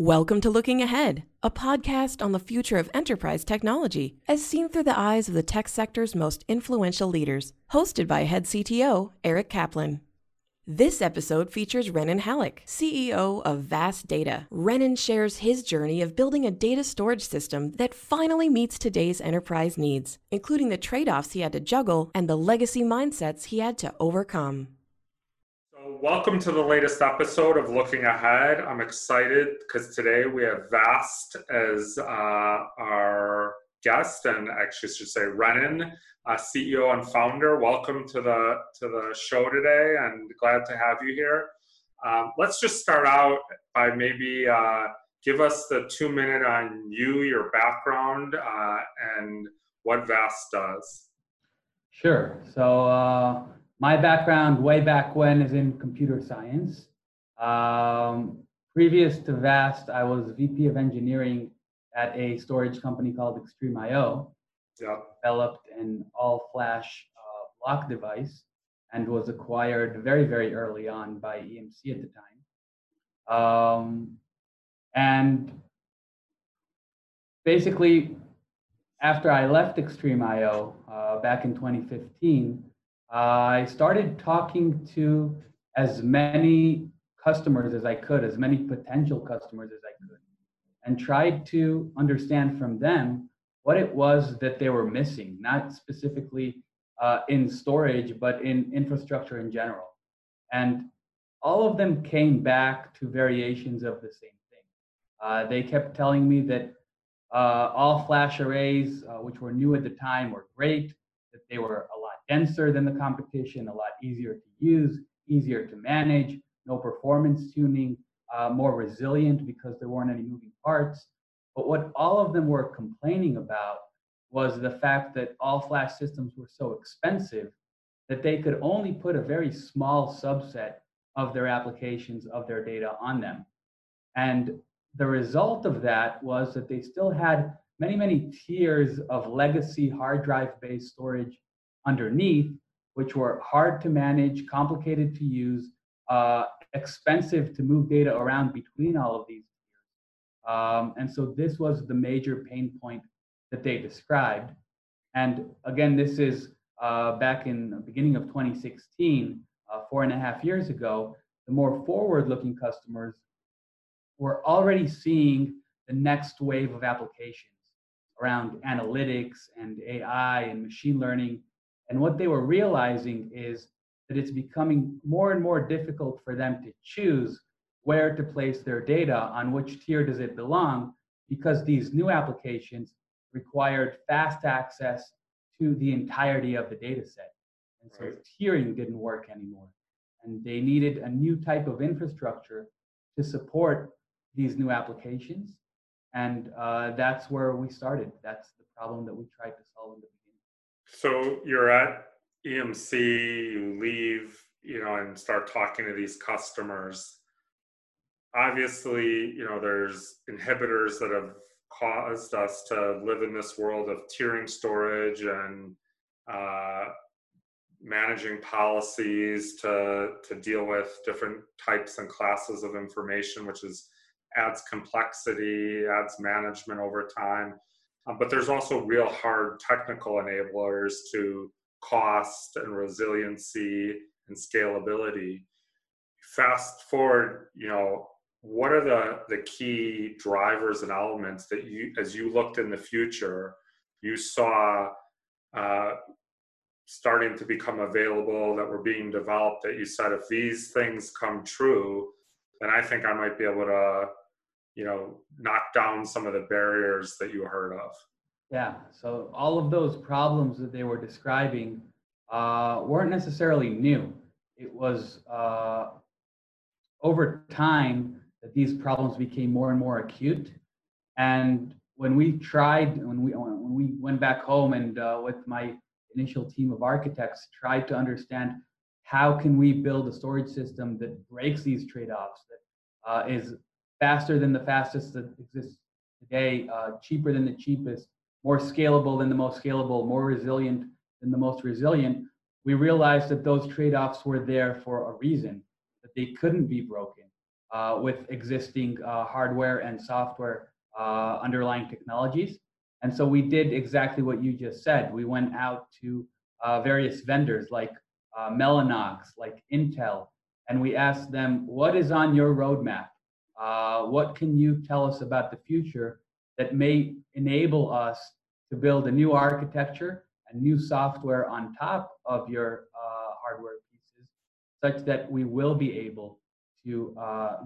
Welcome to Looking Ahead, a podcast on the future of enterprise technology as seen through the eyes of the tech sector's most influential leaders, hosted by head CTO Eric Kaplan. This episode features Renen Hallak, CEO of Vast Data. Renen shares his journey of building a data storage system that finally meets today's enterprise needs, including the trade offs he had to juggle and the legacy mindsets he had to overcome. Welcome to the latest episode of Looking Ahead. I'm excited because today we have Vast as uh, our guest, and actually should say Renen, uh, CEO and founder. Welcome to the to the show today, and glad to have you here. Um, let's just start out by maybe uh, give us the two minute on you, your background, uh, and what Vast does. Sure. So uh, my background way back when is in computer science. Um, previous to Vast, I was VP of engineering at a storage company called XtremIO. Yeah. Developed an all-flash uh, block device and was acquired very, very early on by EMC at the time. Um, and basically, after I left XtremIO uh, back in 2015, I started talking to as many customers as I could, as many potential customers as I could, and tried to understand from them what it was that they were missing, not specifically uh, in storage, but in infrastructure in general. And all of them came back to variations of the same thing. Uh, they kept telling me that uh, all flash arrays, uh, which were new at the time, were great, that they were denser than the competition, a lot easier to use, easier to manage, no performance tuning, uh, more resilient because there weren't any moving parts. But what all of them were complaining about was the fact that all flash systems were so expensive that they could only put a very small subset of their applications, of their data on them. And the result of that was that they still had many, many tiers of legacy hard drive based storage underneath, which were hard to manage, complicated to use, uh, expensive to move data around between all of these. Um, and so this was the major pain point that they described. And again, this is uh, back in the beginning of 2016, uh, four and a half years ago. The more forward-looking customers were already seeing the next wave of applications around analytics and AI and machine learning and what they were realizing is that it's becoming more and more difficult for them to choose where to place their data, on which tier does it belong, because these new applications required fast access to the entirety of the data set. And so right. tiering didn't work anymore. And they needed a new type of infrastructure to support these new applications. And uh, that's where we started. That's the problem that we tried to solve in the so you're at EMC, you leave, you know, and start talking to these customers. Obviously, you know, there's inhibitors that have caused us to live in this world of tiering storage and uh, managing policies to to deal with different types and classes of information, which is adds complexity, adds management over time. Um, but there's also real hard technical enablers to cost and resiliency and scalability. Fast forward, you know, what are the, the key drivers and elements that you, as you looked in the future, you saw uh, starting to become available that were being developed that you said, if these things come true, then I think I might be able to you know knock down some of the barriers that you heard of? Yeah so all of those problems that they were describing uh, weren't necessarily new. It was uh, over time that these problems became more and more acute. And when we tried when we when we went back home and uh, with my initial team of architects tried to understand how can we build a storage system that breaks these trade-offs that uh, is faster than the fastest that exists today, uh, cheaper than the cheapest, more scalable than the most scalable, more resilient than the most resilient, we realized that those trade offs were there for a reason, that they couldn't be broken. uh, with existing uh, hardware and software uh, underlying technologies. And so we did exactly what you just said. We went out to uh, various vendors like uh, Mellanox, like Intel, and we asked them, what is on your roadmap? Uh, what can you tell us about the future that may enable us to build a new architecture and new software on top of your uh, hardware pieces, such that we will be able to uh,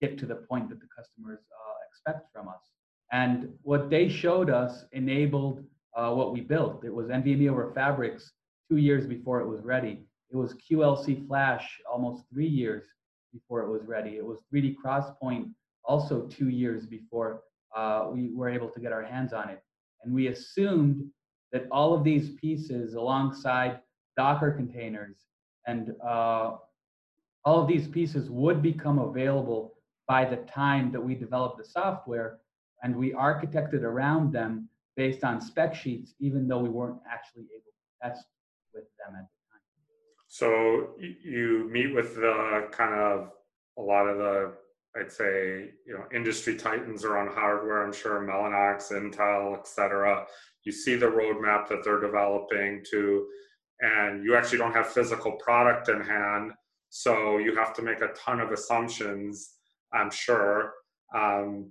get to the point that the customers uh, expect from us. And what they showed us enabled uh, what we built. It was NVMe over Fabrics two years before it was ready. It was QLC Flash almost three years before it was ready. It was 3D Crosspoint also two years before uh, we were able to get our hands on it. And we assumed that all of these pieces, alongside Docker containers and uh, all of these pieces, would become available by the time that we developed the software, and we architected around them based on spec sheets, even though we weren't actually able to test with them at the. So you meet with the kind of a lot of the I'd say, you know, industry titans around hardware, I'm sure Mellanox, Intel, et cetera. You see the roadmap that they're developing to, and you actually don't have physical product in hand. So you have to make a ton of assumptions, I'm sure. Um,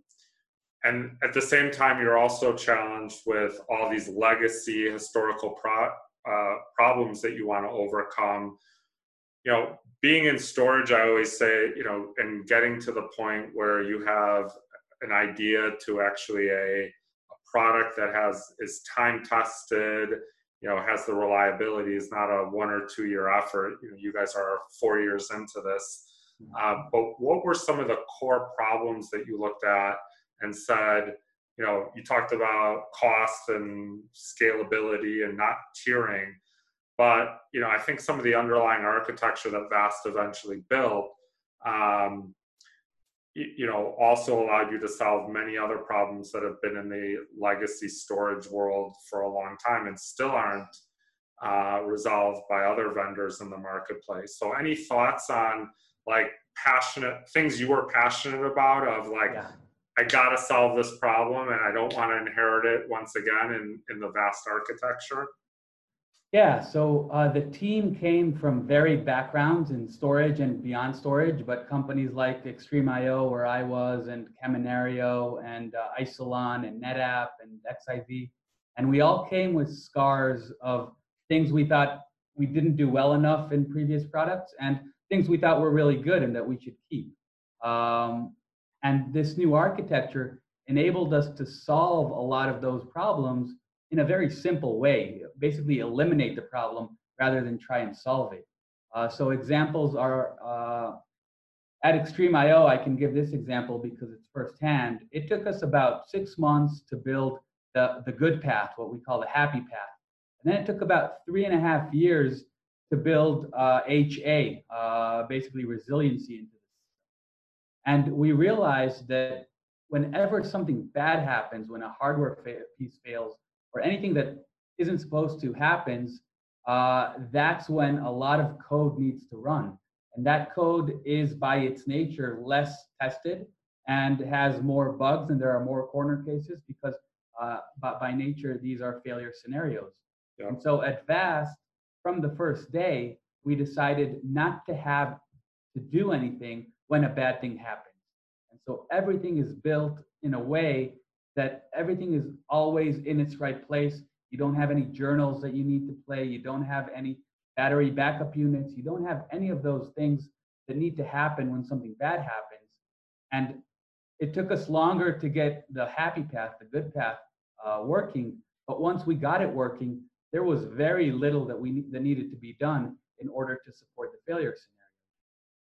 and at the same time, you're also challenged with all these legacy historical pro, uh, problems that you want to overcome. You know, being in storage, I always say, you know, and getting to the point where you have an idea to actually a, a product that has is time tested, you know, has the reliability is not a one or two year effort. You know, you guys are four years into this. Uh, but what were some of the core problems that you looked at and said, you know, you talked about cost and scalability and not tiering but you know, I think some of the underlying architecture that Vast eventually built, um, you, know, also allowed you to solve many other problems that have been in the legacy storage world for a long time and still aren't uh, resolved by other vendors in the marketplace. So, any thoughts on like passionate things you were passionate about of like yeah. I got to solve this problem and I don't want to inherit it once again in, in the vast architecture? Yeah, so uh, the team came from varied backgrounds in storage and beyond storage, but companies like XtremIO, where I was, and Kaminario, and uh, Isilon, and NetApp, and XIV, and we all came with scars of things we thought we didn't do well enough in previous products, and things we thought were really good and that we should keep. Um, and this new architecture enabled us to solve a lot of those problems in a very simple way, basically eliminate the problem rather than try and solve it. Uh, so examples are uh, at XtremIO, I can give this example because it's firsthand. It took us about six months to build the, the good path, what we call the happy path. And then it took about three and a half years to build uh, HA, uh, basically resiliency into. And we realized that whenever something bad happens, when a hardware fa- piece fails, or anything that isn't supposed to happens, uh, that's when a lot of code needs to run. And that code is by its nature less tested and has more bugs and there are more corner cases because uh, but by nature these are failure scenarios. Yeah. And so at Vast, from the first day, we decided not to have to do anything when a bad thing happens. And so everything is built in a way that everything is always in its right place. You don't have any journals that you need to play. You don't have any battery backup units. You don't have any of those things that need to happen when something bad happens. And it took us longer to get the happy path, the good path, uh, working. But once we got it working, there was very little that we that needed to be done in order to support the failure scenario.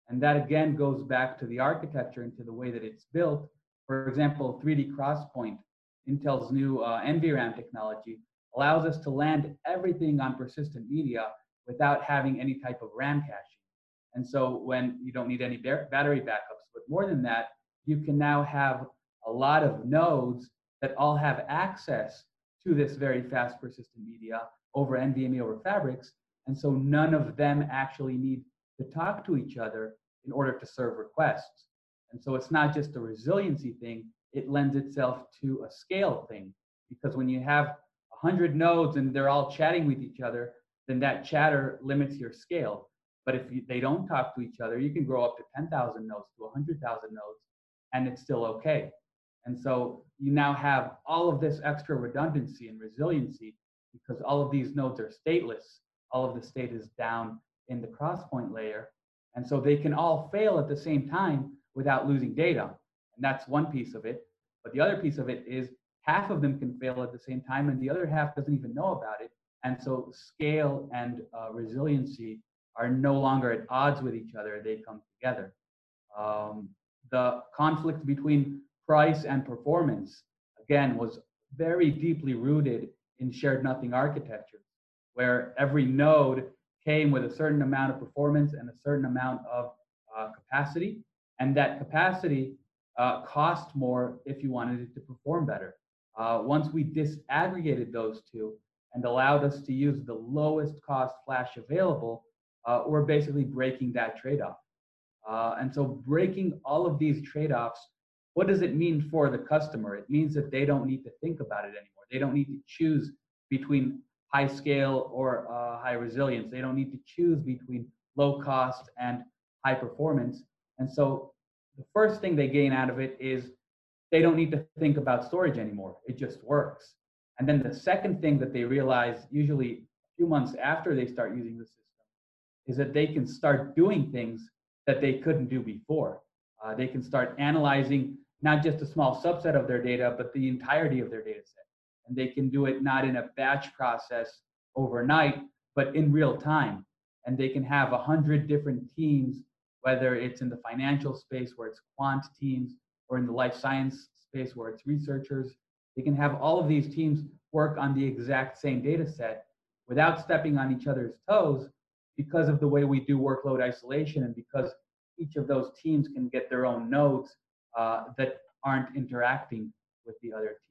And that again goes back to the architecture and to the way that it's built for example, 3D Crosspoint, Intel's new uh, NVRAM technology, allows us to land everything on persistent media without having any type of RAM caching. And so when you don't need any battery backups, but more than that, you can now have a lot of nodes that all have access to this very fast persistent media over NVMe over fabrics. And so none of them actually need to talk to each other in order to serve requests. And so it's not just a resiliency thing, it lends itself to a scale thing. Because when you have 100 nodes and they're all chatting with each other, then that chatter limits your scale. But if you, they don't talk to each other, you can grow up to 10,000 nodes, to 100,000 nodes, and it's still okay. And so you now have all of this extra redundancy and resiliency because all of these nodes are stateless. All of the state is down in the crosspoint layer. And so they can all fail at the same time without losing data. And that's one piece of it. But the other piece of it is half of them can fail at the same time and the other half doesn't even know about it. And so scale and uh, resiliency are no longer at odds with each other, they come together. Um, the conflict between price and performance, again, was very deeply rooted in shared nothing architecture, where every node came with a certain amount of performance and a certain amount of uh, capacity. And that capacity uh, cost more if you wanted it to perform better. Uh, once we disaggregated those two and allowed us to use the lowest cost flash available, uh, we're basically breaking that trade off. Uh, and so, breaking all of these trade offs, what does it mean for the customer? It means that they don't need to think about it anymore. They don't need to choose between high scale or uh, high resilience. They don't need to choose between low cost and high performance. And so, the first thing they gain out of it is they don't need to think about storage anymore. It just works. And then the second thing that they realize, usually a few months after they start using the system, is that they can start doing things that they couldn't do before. Uh, they can start analyzing not just a small subset of their data, but the entirety of their data set. And they can do it not in a batch process overnight, but in real time. And they can have a hundred different teams, whether it's in the financial space where it's quant teams, or in the life science space where it's researchers. They can have all of these teams work on the exact same data set without stepping on each other's toes because of the way we do workload isolation and because each of those teams can get their own nodes uh, that aren't interacting with the other nodes.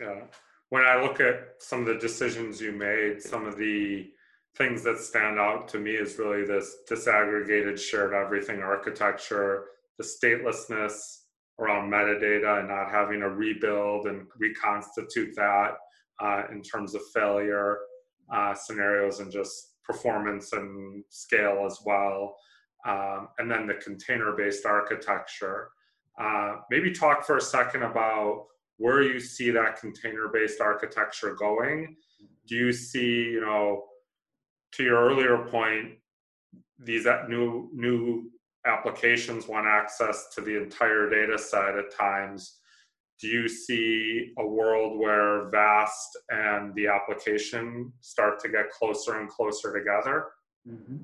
Yeah. When I look at some of the decisions you made, some of the things that stand out to me is really this disaggregated shared everything architecture the statelessness around metadata and not having to rebuild and reconstitute that uh, in terms of failure uh, scenarios and just performance and scale as well. Um, and then the container based architecture. Uh, maybe talk for a second about where you see that container based architecture going. Do you see, you know, to your earlier point, these new new applications want access to the entire data set at times do you see a world where vast and the application start to get closer and closer together mm-hmm.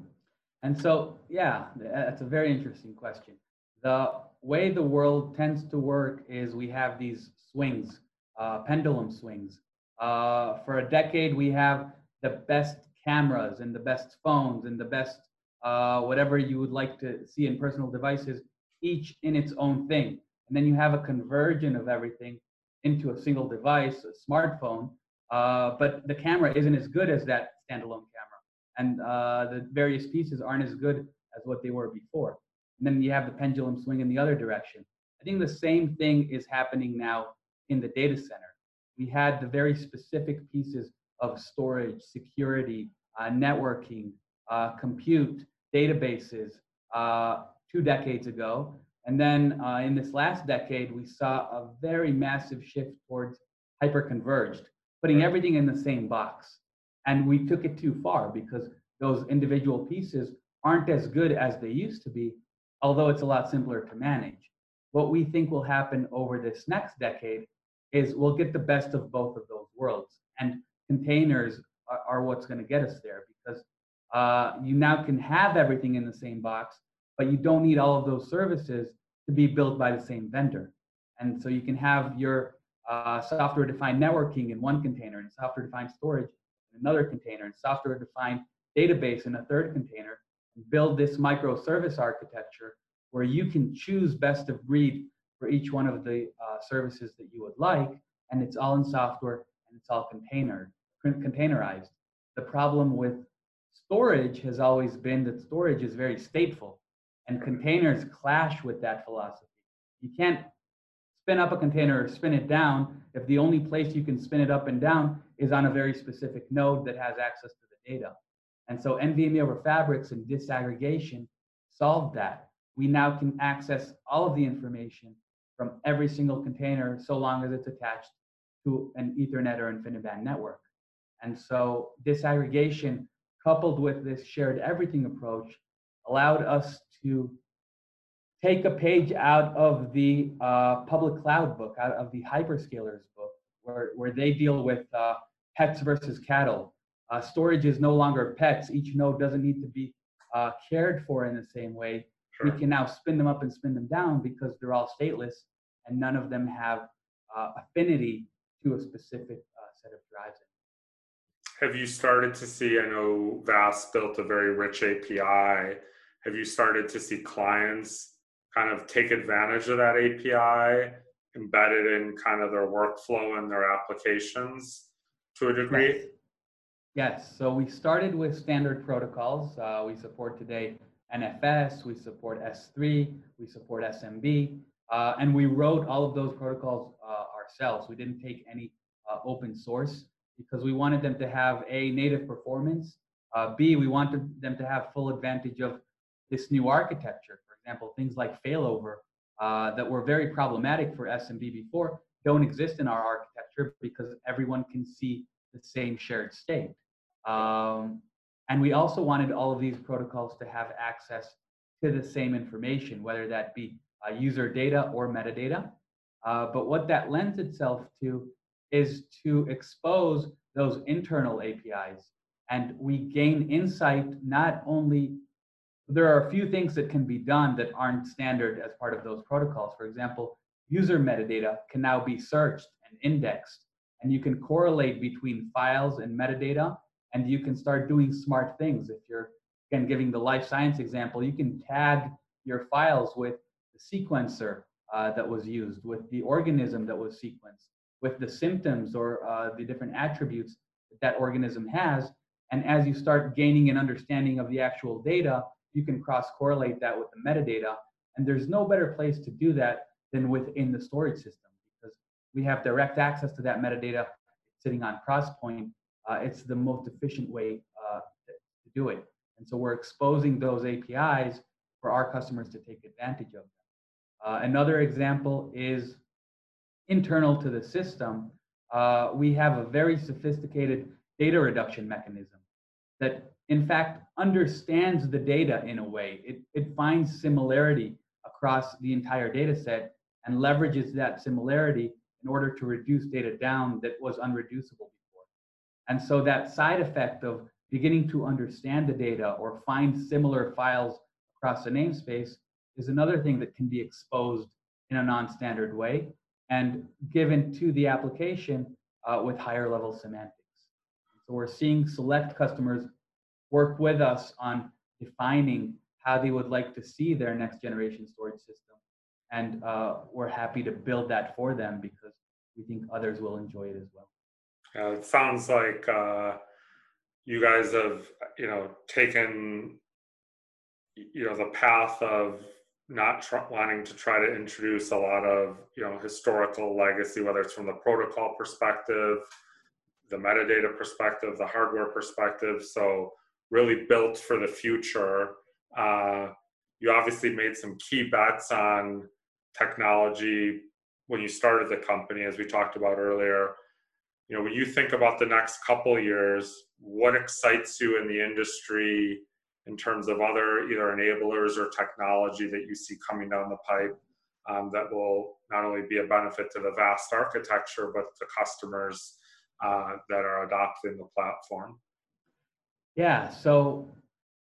and so yeah that's a very interesting question the way the world tends to work is we have these swings uh, pendulum swings uh, for a decade we have the best cameras and the best phones and the best uh, whatever you would like to see in personal devices, each in its own thing. And then you have a conversion of everything into a single device, a smartphone. Uh, but the camera isn't as good as that standalone camera. And uh, the various pieces aren't as good as what they were before. And then you have the pendulum swing in the other direction. I think the same thing is happening now in the data center. We had the very specific pieces of storage, security, uh, networking, uh, compute, databases uh, two decades ago. And then uh, in this last decade, we saw a very massive shift towards hyperconverged, putting everything in the same box. And we took it too far because those individual pieces aren't as good as they used to be, although it's a lot simpler to manage. What we think will happen over this next decade is we'll get the best of both of those worlds. And containers are, are what's going to get us there because uh, you now can have everything in the same box, but you don't need all of those services to be built by the same vendor. And so you can have your uh, software defined networking in one container and software defined storage in another container and software defined database in a third container and build this microservice architecture where you can choose best of breed for each one of the uh, services that you would like. And it's all in software and it's all container, containerized. The problem with storage has always been that storage is very stateful. And containers clash with that philosophy. You can't spin up a container or spin it down if the only place you can spin it up and down is on a very specific node that has access to the data. And so NVMe over Fabrics and disaggregation solved that. We now can access all of the information from every single container so long as it's attached to an Ethernet or InfiniBand network. And so disaggregation coupled with this shared everything approach allowed us to take a page out of the uh, public cloud book, out of the hyperscalers book, where, where they deal with uh, pets versus cattle. Uh, storage is no longer pets. Each node doesn't need to be uh, cared for in the same way. Sure. We can now spin them up and spin them down because they're all stateless and none of them have uh, affinity to a specific uh, set of drives. Have you started to see? I know VAST built a very rich API. Have you started to see clients kind of take advantage of that API, embedded in kind of their workflow and their applications to a degree? Yes. yes. So we started with standard protocols. Uh, we support today NFS, we support S3, we support SMB, uh, and we wrote all of those protocols uh, ourselves. We didn't take any uh, open source because we wanted them to have a native performance. Uh, B, we wanted them to have full advantage of this new architecture. For example, things like failover uh, that were very problematic for SMB before don't exist in our architecture because everyone can see the same shared state. Um, and we also wanted all of these protocols to have access to the same information, whether that be uh, user data or metadata. Uh, but what that lends itself to is to expose those internal APIs. And we gain insight not only, there are a few things that can be done that aren't standard as part of those protocols. For example, user metadata can now be searched and indexed, and you can correlate between files and metadata, and you can start doing smart things. If you're, again, giving the life science example, you can tag your files with the sequencer uh, that was used, with the organism that was sequenced, with the symptoms or uh, the different attributes that that organism has. And as you start gaining an understanding of the actual data, you can cross correlate that with the metadata. And there's no better place to do that than within the storage system because we have direct access to that metadata sitting on Crosspoint. Uh, it's the most efficient way uh, to do it. And so we're exposing those APIs for our customers to take advantage of them. Uh, another example is internal to the system. Uh, we have a very sophisticated data reduction mechanism that, in fact, understands the data in a way. It, it finds similarity across the entire data set and leverages that similarity in order to reduce data down that was unreducible. And so that side effect of beginning to understand the data or find similar files across the namespace is another thing that can be exposed in a non-standard way and given to the application uh, with higher level semantics. So we're seeing select customers work with us on defining how they would like to see their next generation storage system. And uh, we're happy to build that for them because we think others will enjoy it as well. Yeah, it sounds like uh, you guys have, you know, taken, you know, the path of not tr- wanting to try to introduce a lot of you know historical legacy whether it's from the protocol perspective the metadata perspective the hardware perspective so really built for the future. Uh, you obviously made some key bets on technology when you started the company as we talked about earlier you know when you think about the next couple years what excites you in the industry in terms of other either enablers or technology that you see coming down the pipe um, that will not only be a benefit to the vast architecture but to customers uh, that are adopting the platform? Yeah so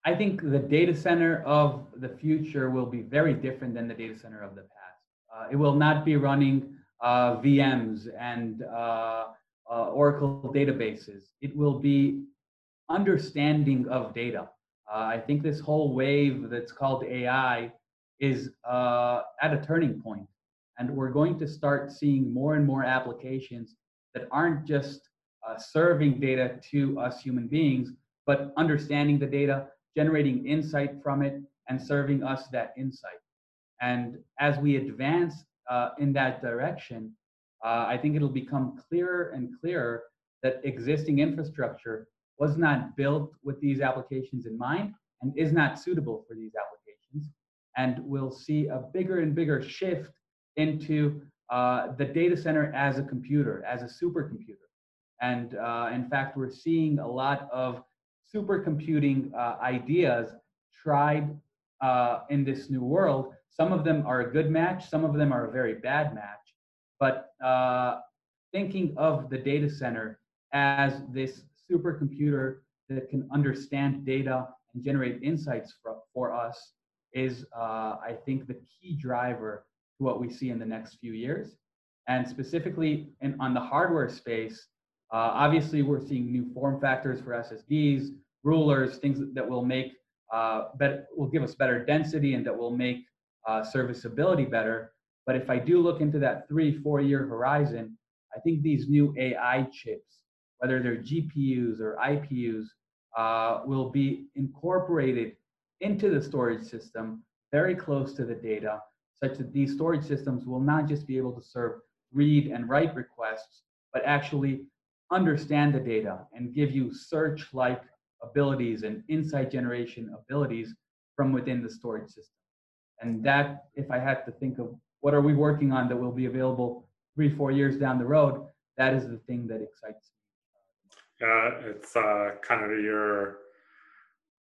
i think the data center of the future will be very different than the data center of the past. Uh, it will not be running uh, vms and uh, uh, oracle databases it will be understanding of data uh, I think this whole wave that's called AI is uh, at a turning point, and we're going to start seeing more and more applications that aren't just uh, serving data to us human beings, but understanding the data, generating insight from it, and serving us that insight. And as we advance uh, in that direction, uh, I think it'll become clearer and clearer that existing infrastructure was not built with these applications in mind and is not suitable for these applications. And we'll see a bigger and bigger shift into uh, the data center as a computer, as a supercomputer. And uh, in fact, we're seeing a lot of supercomputing uh, ideas tried uh, in this new world. Some of them are a good match, some of them are a very bad match. But uh, thinking of the data center as this supercomputer that can understand data and generate insights for, for us is, uh, I think, the key driver to what we see in the next few years. And specifically in, on the hardware space, uh, obviously we're seeing new form factors for SSDs, rulers, things that will make uh, better, will give us better density and that will make uh, serviceability better. But if I do look into that three, four year horizon, I think these new AI chips, whether they're GPUs or IPUs, uh, will be incorporated into the storage system very close to the data, such that these storage systems will not just be able to serve read and write requests, but actually understand the data and give you search like abilities and insight generation abilities from within the storage system. And that, if I had to think of what are we working on that will be available three, four years down the road, that is the thing that excites me. Yeah, it's uh, kind of your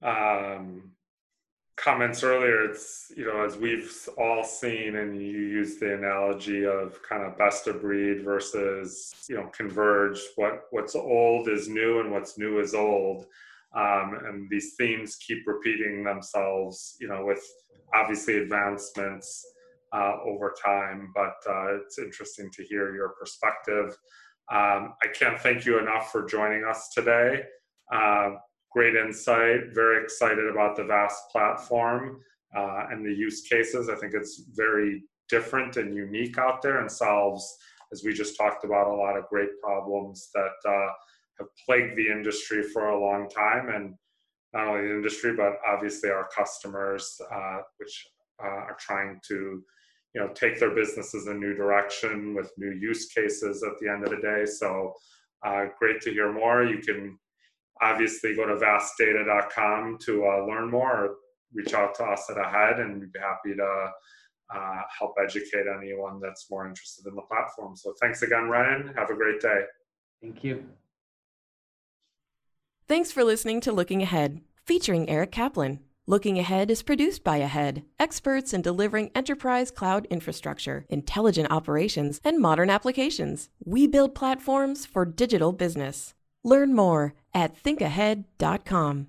um, comments earlier. It's you know as we've all seen, and you use the analogy of kind of best of breed versus you know converge. What what's old is new, and what's new is old. Um, and these themes keep repeating themselves. You know, with obviously advancements uh, over time. But uh, it's interesting to hear your perspective. Um, I can't thank you enough for joining us today. Uh, great insight. Very excited about the VAST platform uh, and the use cases. I think it's very different and unique out there and solves, as we just talked about, a lot of great problems that uh, have plagued the industry for a long time. And not only the industry, but obviously our customers, uh, which uh, are trying to you know take their businesses in a new direction with new use cases at the end of the day. So uh, great to hear more. You can obviously go to vastdata.com to uh, learn more or reach out to us at ahead and we'd be happy to uh, help educate anyone that's more interested in the platform. So thanks again ryan. Have a great day. Thank you. Thanks for listening to looking ahead featuring eric kaplan Looking Ahead is produced by Ahead, experts in delivering enterprise cloud infrastructure, intelligent operations, and modern applications. We build platforms for digital business. Learn more at thinkahead.com.